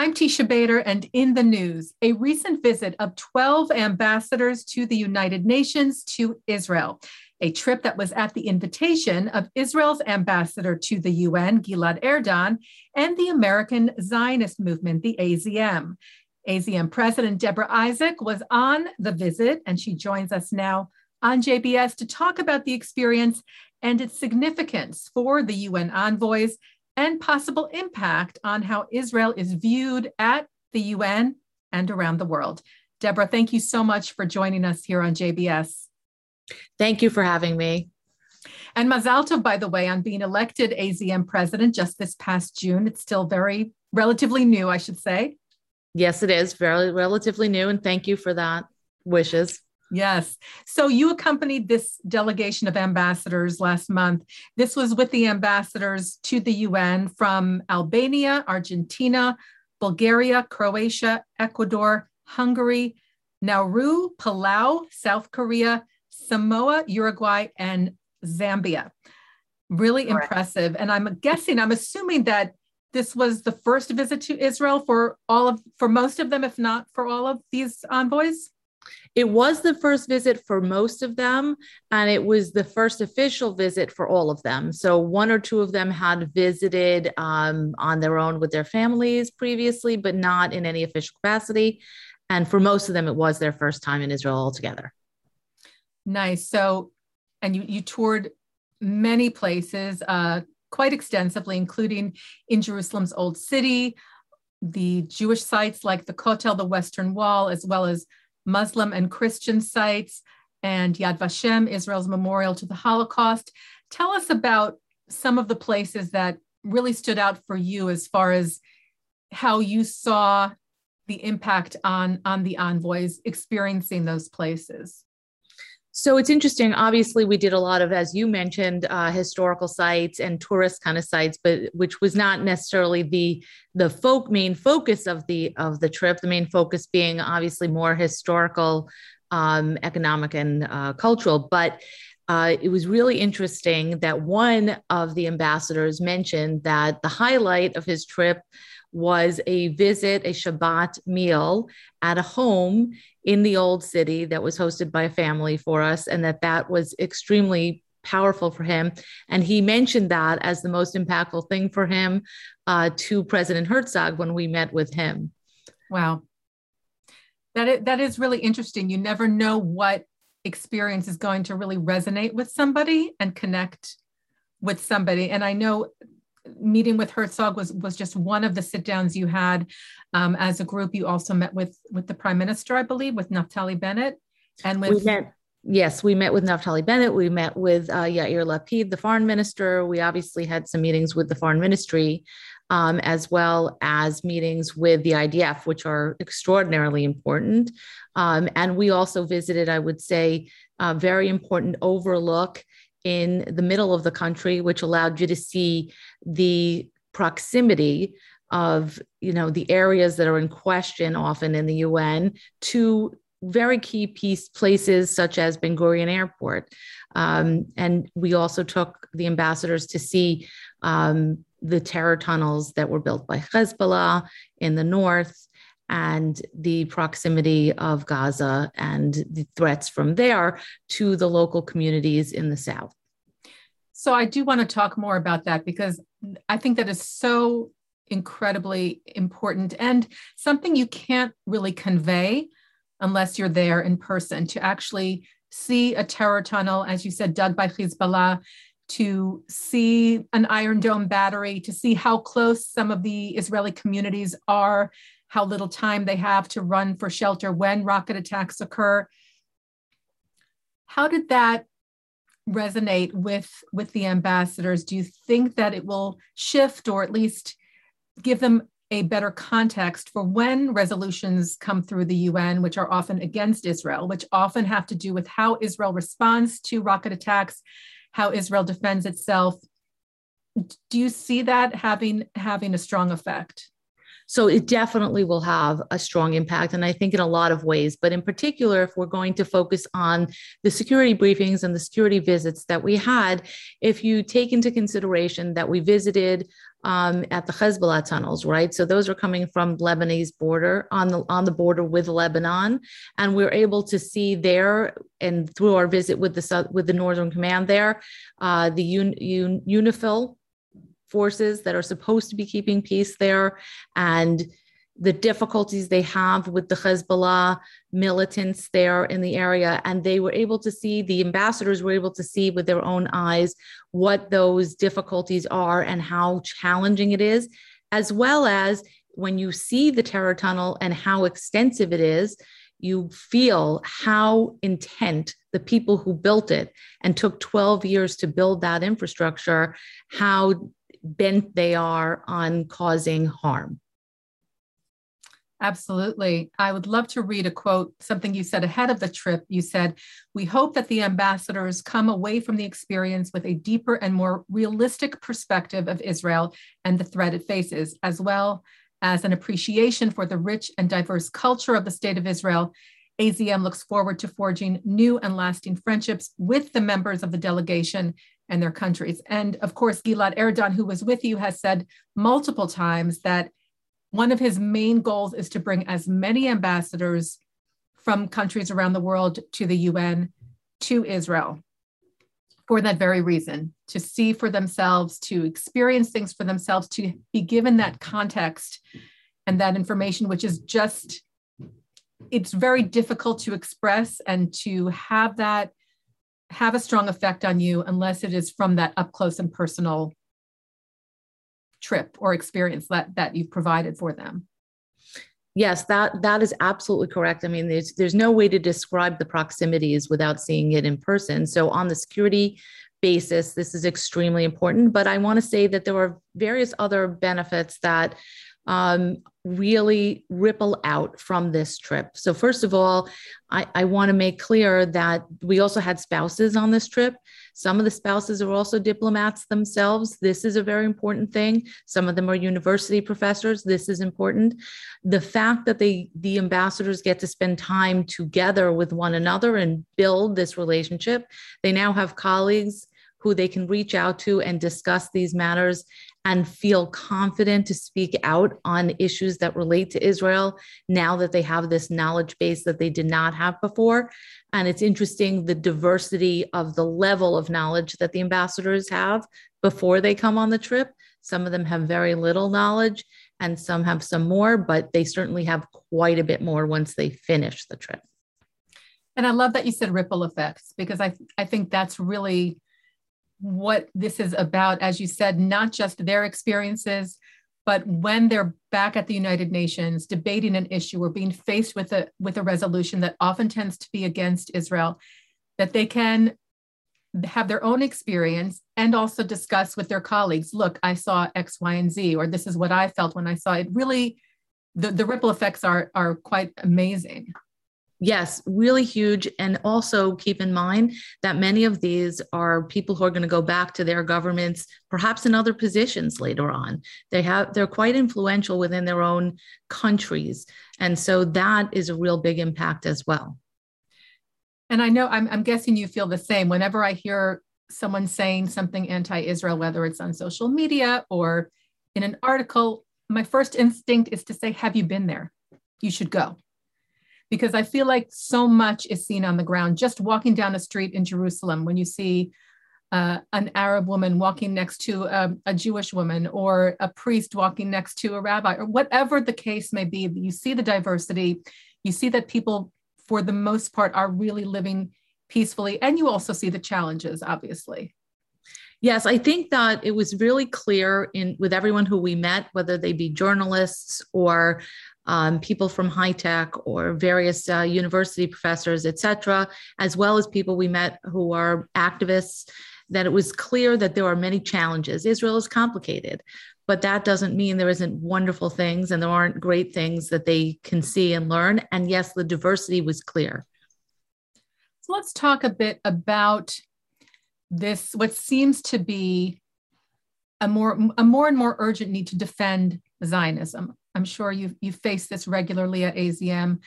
I'm Tisha Bader, and in the news, a recent visit of 12 ambassadors to the United Nations to Israel, a trip that was at the invitation of Israel's ambassador to the UN, Gilad Erdan, and the American Zionist Movement, the AZM. AZM President Deborah Isaac was on the visit, and she joins us now on JBS to talk about the experience and its significance for the UN envoys and possible impact on how Israel is viewed at the UN and around the world. Deborah, thank you so much for joining us here on JBS. Thank you for having me. And Mazal Tov, by the way, on being elected AZM president just this past June. It's still very relatively new, I should say. Yes, it is very relatively new. And thank you for that wishes. Yes. So you accompanied this delegation of ambassadors last month. This was with the ambassadors to the UN from Albania, Argentina, Bulgaria, Croatia, Ecuador, Hungary, Nauru, Palau, South Korea, Samoa, Uruguay, and Zambia. Really Correct. impressive. And I'm guessing, I'm assuming that this was the first visit to Israel for all of for most of them, if not for all of these envoys. It was the first visit for most of them, and it was the first official visit for all of them. So, one or two of them had visited um, on their own with their families previously, but not in any official capacity. And for most of them, it was their first time in Israel altogether. Nice. So, and you, you toured many places uh, quite extensively, including in Jerusalem's Old City, the Jewish sites like the Kotel, the Western Wall, as well as Muslim and Christian sites, and Yad Vashem, Israel's memorial to the Holocaust. Tell us about some of the places that really stood out for you as far as how you saw the impact on, on the envoys experiencing those places. So it's interesting. Obviously, we did a lot of, as you mentioned, uh, historical sites and tourist kind of sites, but which was not necessarily the the folk main focus of the of the trip. The main focus being obviously more historical, um, economic, and uh, cultural. But uh, it was really interesting that one of the ambassadors mentioned that the highlight of his trip was a visit, a Shabbat meal at a home in the old city that was hosted by a family for us, and that that was extremely powerful for him. And he mentioned that as the most impactful thing for him uh, to President Herzog when we met with him. Wow. That is, that is really interesting. You never know what experience is going to really resonate with somebody and connect with somebody. And I know meeting with Herzog was was just one of the sit downs you had um, as a group. You also met with with the prime minister, I believe, with Naftali Bennett, and with. We met, yes, we met with Naftali Bennett. We met with uh, Yair Lapid, the foreign minister. We obviously had some meetings with the foreign ministry, um, as well as meetings with the IDF, which are extraordinarily important. Um, and we also visited, I would say, a very important overlook in the middle of the country, which allowed you to see the proximity of you know the areas that are in question often in the UN to very key piece places such as Ben Gurion Airport. Um, and we also took the ambassadors to see um, the terror tunnels that were built by Hezbollah in the north and the proximity of Gaza and the threats from there to the local communities in the South. So I do want to talk more about that because I think that is so incredibly important and something you can't really convey unless you're there in person to actually see a terror tunnel, as you said, dug by Hezbollah, to see an Iron Dome battery, to see how close some of the Israeli communities are how little time they have to run for shelter when rocket attacks occur. How did that resonate with, with the ambassadors? Do you think that it will shift or at least give them a better context for when resolutions come through the UN, which are often against Israel, which often have to do with how Israel responds to rocket attacks, how Israel defends itself. Do you see that having having a strong effect? So it definitely will have a strong impact. And I think in a lot of ways, but in particular, if we're going to focus on the security briefings and the security visits that we had, if you take into consideration that we visited um, at the Hezbollah tunnels, right? So those are coming from Lebanese border on the on the border with Lebanon, and we're able to see there and through our visit with the with the Northern Command there, uh, the Un, Un, UNIFIL forces that are supposed to be keeping peace there, and the difficulties they have with the Hezbollah militants there in the area. And they were able to see, the ambassadors were able to see with their own eyes what those difficulties are and how challenging it is, as well as when you see the terror tunnel and how extensive it is. You feel how intent the people who built it and took 12 years to build that infrastructure, how bent they are on causing harm. Absolutely. I would love to read a quote, something you said ahead of the trip. You said, We hope that the ambassadors come away from the experience with a deeper and more realistic perspective of Israel and the threat it faces, as well as an appreciation for the rich and diverse culture of the state of Israel. AZM looks forward to forging new and lasting friendships with the members of the delegation and their countries. And of course, Gilad Erdan, who was with you, has said multiple times that one of his main goals is to bring as many ambassadors from countries around the world to the UN to Israel for that very reason to see for themselves, to experience things for themselves, to be given that context and that information, which is just, it's very difficult to express and to have that have a strong effect on you unless it is from that up close and personal trip or experience that that you've provided for them. Yes that that is absolutely correct. I mean there's there's no way to describe the proximities without seeing it in person. So on the security basis this is extremely important but i want to say that there are various other benefits that um, really ripple out from this trip. So, first of all, I, I want to make clear that we also had spouses on this trip. Some of the spouses are also diplomats themselves. This is a very important thing. Some of them are university professors. This is important. The fact that they, the ambassadors get to spend time together with one another and build this relationship. They now have colleagues who they can reach out to and discuss these matters and feel confident to speak out on issues that relate to Israel now that they have this knowledge base that they did not have before. And it's interesting the diversity of the level of knowledge that the ambassadors have before they come on the trip. Some of them have very little knowledge and some have some more, but they certainly have quite a bit more once they finish the trip. And I love that you said ripple effects because I, I think that's really what this is about, as you said, not just their experiences, but when they're back at the United Nations debating an issue or being faced with a with a resolution that often tends to be against Israel, that they can have their own experience and also discuss with their colleagues, look, I saw X, Y, and Z, or this is what I felt when I saw it. Really, the, the ripple effects are are quite amazing. Yes, really huge. And also keep in mind that many of these are people who are going to go back to their governments, perhaps in other positions later on. They have they're quite influential within their own countries. And so that is a real big impact as well. And I know I'm, I'm guessing you feel the same. Whenever I hear someone saying something anti-Israel, whether it's on social media or in an article, my first instinct is to say, Have you been there? You should go because I feel like so much is seen on the ground. Just walking down a street in Jerusalem, when you see uh, an Arab woman walking next to a, a, Jewish woman, or a priest walking next to a rabbi, or whatever the case may be, you see the diversity. You see that people, for the most part, are really living peacefully. And you also see the challenges, obviously. Yes, I think that it was really clear in with everyone who we met, whether they be journalists or um, people from high tech or various uh, university professors, et cetera, as well as people we met who are activists, that it was clear that there are many challenges. Israel is complicated, but that doesn't mean there isn't wonderful things and there aren't great things that they can see and learn. And yes, the diversity was clear. So let's talk a bit about this, what seems to be a more, a more and more urgent need to defend Zionism I'm sure you you face this regularly at AZM.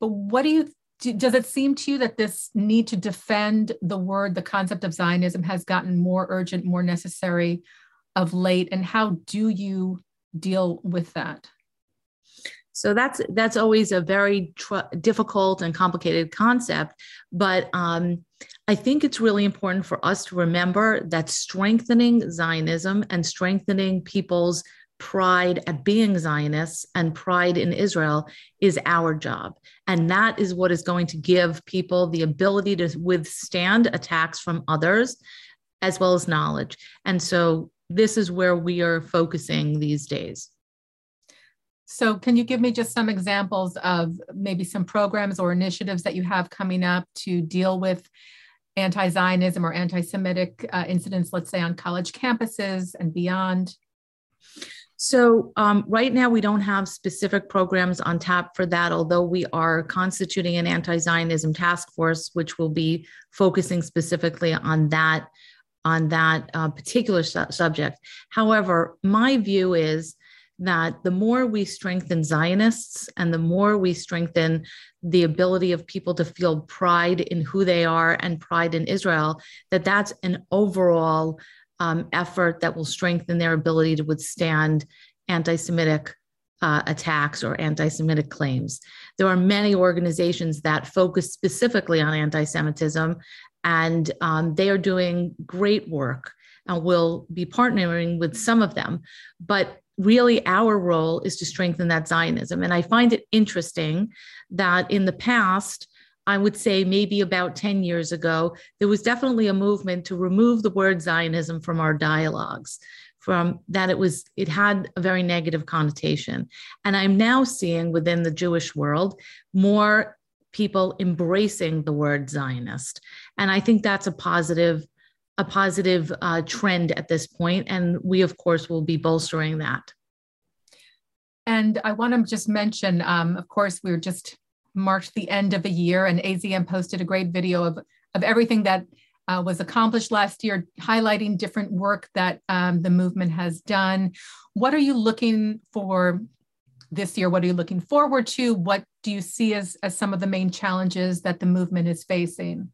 But what do you do, does it seem to you that this need to defend the word, the concept of Zionism, has gotten more urgent, more necessary of late? And how do you deal with that? So that's that's always a very tr- difficult and complicated concept, but um, I think it's really important for us to remember that strengthening Zionism and strengthening people's pride at being Zionists and pride in Israel is our job. And that is what is going to give people the ability to withstand attacks from others as well as knowledge. And so this is where we are focusing these days. So, can you give me just some examples of maybe some programs or initiatives that you have coming up to deal with anti Zionism or anti Semitic uh, incidents, let's say on college campuses and beyond? So, um, right now, we don't have specific programs on tap for that, although we are constituting an anti Zionism task force, which will be focusing specifically on that. On that uh, particular su- subject. However, my view is that the more we strengthen Zionists and the more we strengthen the ability of people to feel pride in who they are and pride in Israel, that that's an overall um, effort that will strengthen their ability to withstand anti Semitic uh, attacks or anti Semitic claims. There are many organizations that focus specifically on anti Semitism, and um, they are doing great work. And we'll be partnering with some of them. But really our role is to strengthen that Zionism. And I find it interesting that in the past, I would say maybe about 10 years ago, there was definitely a movement to remove the word Zionism from our dialogues, from that it was, it had a very negative connotation. And I'm now seeing within the Jewish world more people embracing the word Zionist. And I think that's a positive a positive uh, trend at this point. and we of course will be bolstering that. And I want to just mention, um, of course, we are just marked the end of a year, and AZM posted a great video of of everything that uh, was accomplished last year, highlighting different work that um, the movement has done. What are you looking for this year? What are you looking forward to? What do you see as, as some of the main challenges that the movement is facing?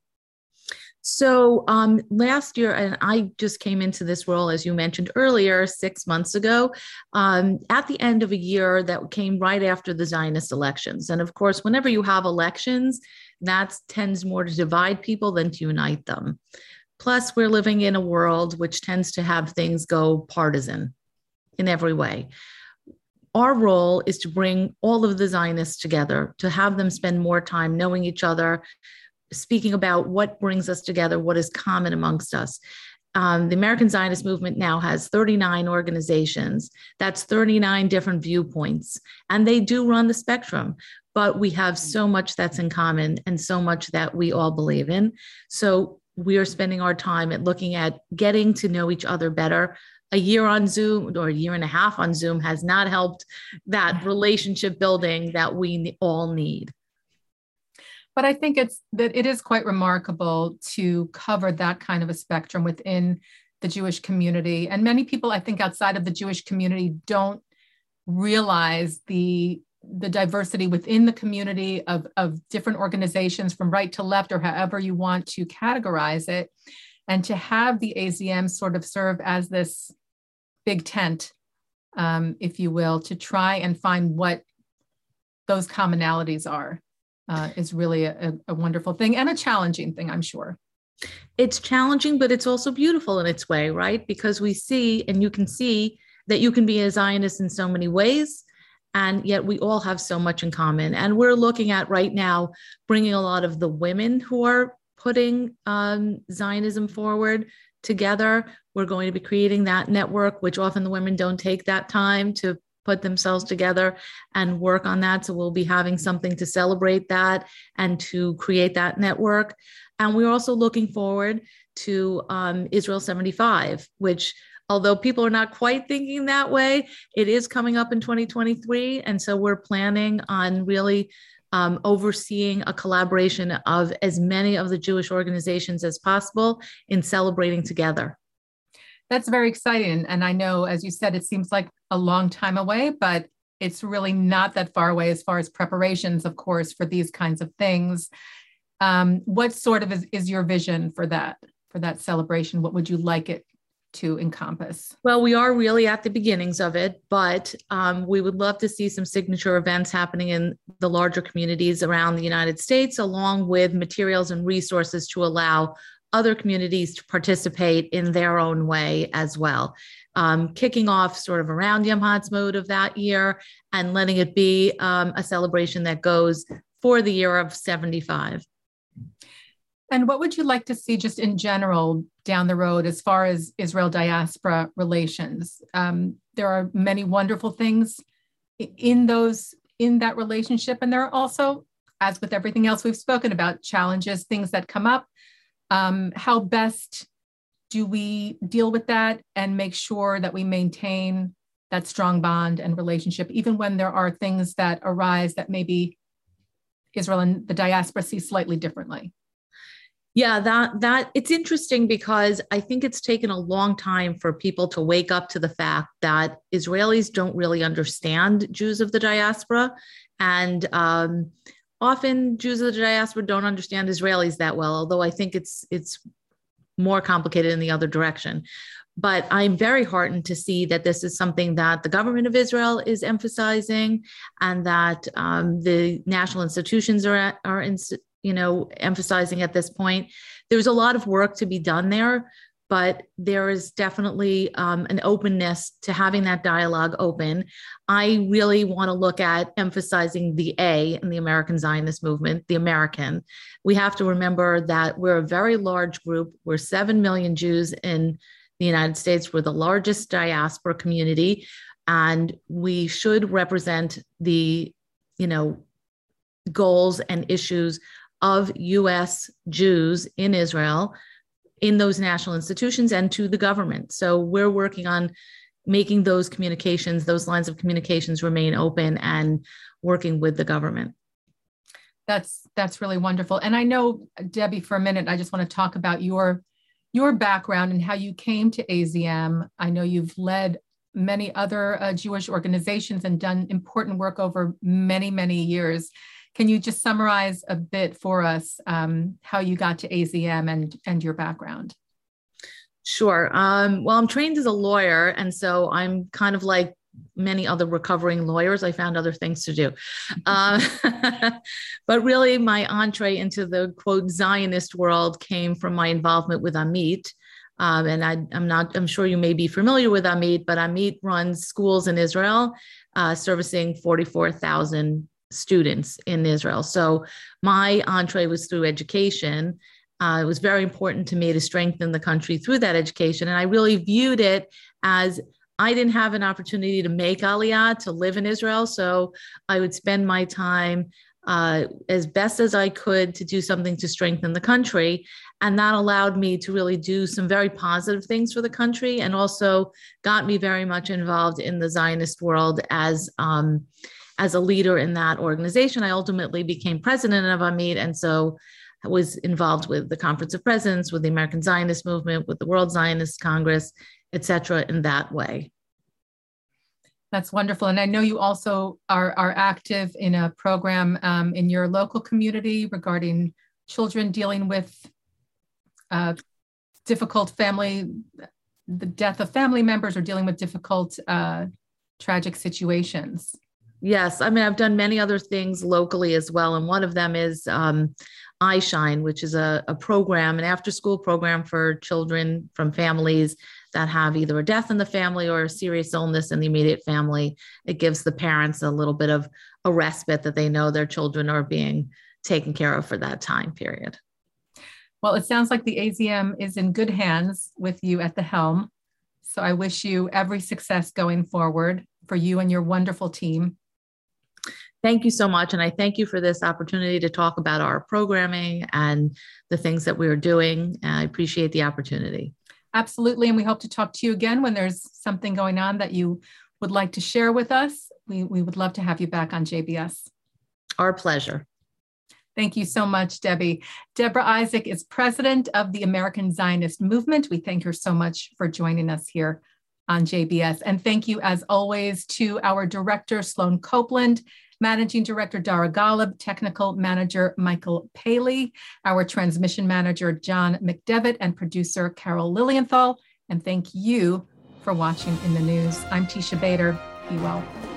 So um, last year, and I just came into this role, as you mentioned earlier, six months ago, um, at the end of a year that came right after the Zionist elections. And of course, whenever you have elections, that tends more to divide people than to unite them. Plus, we're living in a world which tends to have things go partisan in every way. Our role is to bring all of the Zionists together, to have them spend more time knowing each other, speaking about what brings us together, what is common amongst us. Um, the American Zionist movement now has 39 organizations. That's 39 different viewpoints, and they do run the spectrum. But we have so much that's in common and so much that we all believe in. So we are spending our time at looking at getting to know each other better. A year on Zoom or a year and a half on Zoom has not helped that relationship building that we all need but I think it's that it is quite remarkable to cover that kind of a spectrum within the Jewish community. And many people, I think, outside of the Jewish community don't realize the the diversity within the community of, of different organizations from right to left or however you want to categorize it and to have the azm sort of serve as this big tent um, if you will to try and find what those commonalities are uh, is really a, a wonderful thing and a challenging thing, I'm sure. It's challenging, but it's also beautiful in its way, right? Because we see, and you can see that you can be a Zionist in so many ways, and yet we all have so much in common. And we're looking at right now bringing a lot of the women who are putting um, Zionism forward together. We're going to be creating that network, which often the women don't take that time to put themselves together and work on that. So we'll be having something to celebrate that and to create that network. And we're also looking forward to um, Israel 75, which although people are not quite thinking that way, it is coming up in 2023. And so we're planning on really um, overseeing a collaboration of as many of the Jewish organizations as possible in celebrating together that's very exciting. And I know, as you said, it seems like a long time away, but it's really not that far away as far as preparations, of course, for these kinds of things. Um, what sort of is, is your vision for that for that celebration? What would you like it to encompass? Well, we are really at the beginnings of it, but um, we would love to see some signature events happening in the larger communities around the United States, along with materials and resources to allow other communities to participate in their own way as well um, kicking off sort of around Yom Ha'atzmaut of that year and letting it be um, a celebration that goes for the year of 75. And what would you like to see just in general down the road as far as Israel diaspora relations? Um, there are many wonderful things in those in that relationship, and there are also, as with everything else we've spoken about, challenges, things that come up. Um, how best do we deal with that and make sure that we maintain that strong bond and relationship, even when there are things that arise that maybe Israel and the diaspora see slightly differently? Yeah, that that it's interesting because I think it's taken a long time for people to wake up to the fact that Israelis don't really understand Jews of the diaspora, and um, often Jews of the diaspora don't understand Israelis that well. Although I think it's it's more complicated in the other direction. But I'm very heartened to see that this is something that the government of Israel is emphasizing, and that um, the national institutions are are in, you know emphasizing at this point. There's a lot of work to be done there, but there is definitely um, an openness to having that dialogue open. I really want to look at emphasizing the A in the American Zionist movement, the American. We have to remember that we're a very large group. We're 7 million Jews in the United States. We're the largest diaspora community, and we should represent the, you know, goals and issues of US Jews in Israel in those national institutions and to the government. So we're working on making those communications, those lines of communications remain open and working with the government. That's that's really wonderful. And I know Debbie for a minute I just want to talk about your your background and how you came to AZM. I know you've led many other uh, Jewish organizations and done important work over many many years. Can you just summarize a bit for us um, how you got to AZM and, and your background? Sure. Um, well, I'm trained as a lawyer, and so I'm kind of like many other recovering lawyers. I found other things to do. Uh, but really, my entree into the quote Zionist world came from my involvement with Amit. Um, and I, am not, I'm sure you may be familiar with Amit, but Amit runs schools in Israel, uh, servicing 44,000 students in Israel. So my entree was through education. Uh, it was very important to me to strengthen the country through that education. And I really viewed it as I didn't have an opportunity to make Aliyah, to live in Israel. So I would spend my time uh, as best as I could to do something to strengthen the country. And that allowed me to really do some very positive things for the country and also got me very much involved in the Zionist world as. Um, as a leader in that organization. I ultimately became president of Amit, and so I was involved with the Conference of Presidents, with the American Zionist Movement, with the World Zionist Congress, et cetera, in that way. That's wonderful. And I know you also are, are active in a program um, in your local community regarding children dealing with uh, difficult family, the death of family members or dealing with difficult, uh, tragic situations. Yes, I mean I've done many other things locally as well, and one of them is um, iShine, which is a, a program, an after-school program for children from families that have either a death in the family or a serious illness in the immediate family. It gives the parents a little bit of a respite that they know their children are being taken care of for that time period. Well, it sounds like the AZM is in good hands with you at the helm. So I wish you every success going forward for you and your wonderful team thank you so much. And I thank you for this opportunity to talk about our programming and the things that we're doing. I appreciate the opportunity. Absolutely. And we hope to talk to you again when there's something going on that you would like to share with us. We, we would love to have you back on JBS. Our pleasure. Thank you so much, Debbie. Deborah Isaac is president of the American Zionist Movement. We thank her so much for joining us here on JBS. And thank you, as always, to our director, Sloan Copeland, Managing Director Dara Golub, Technical Manager Michael Paley, our Transmission Manager John McDevitt, and producer Carol Lilienthal. And thank you for watching in the news. I'm Tisha Bader. Be well.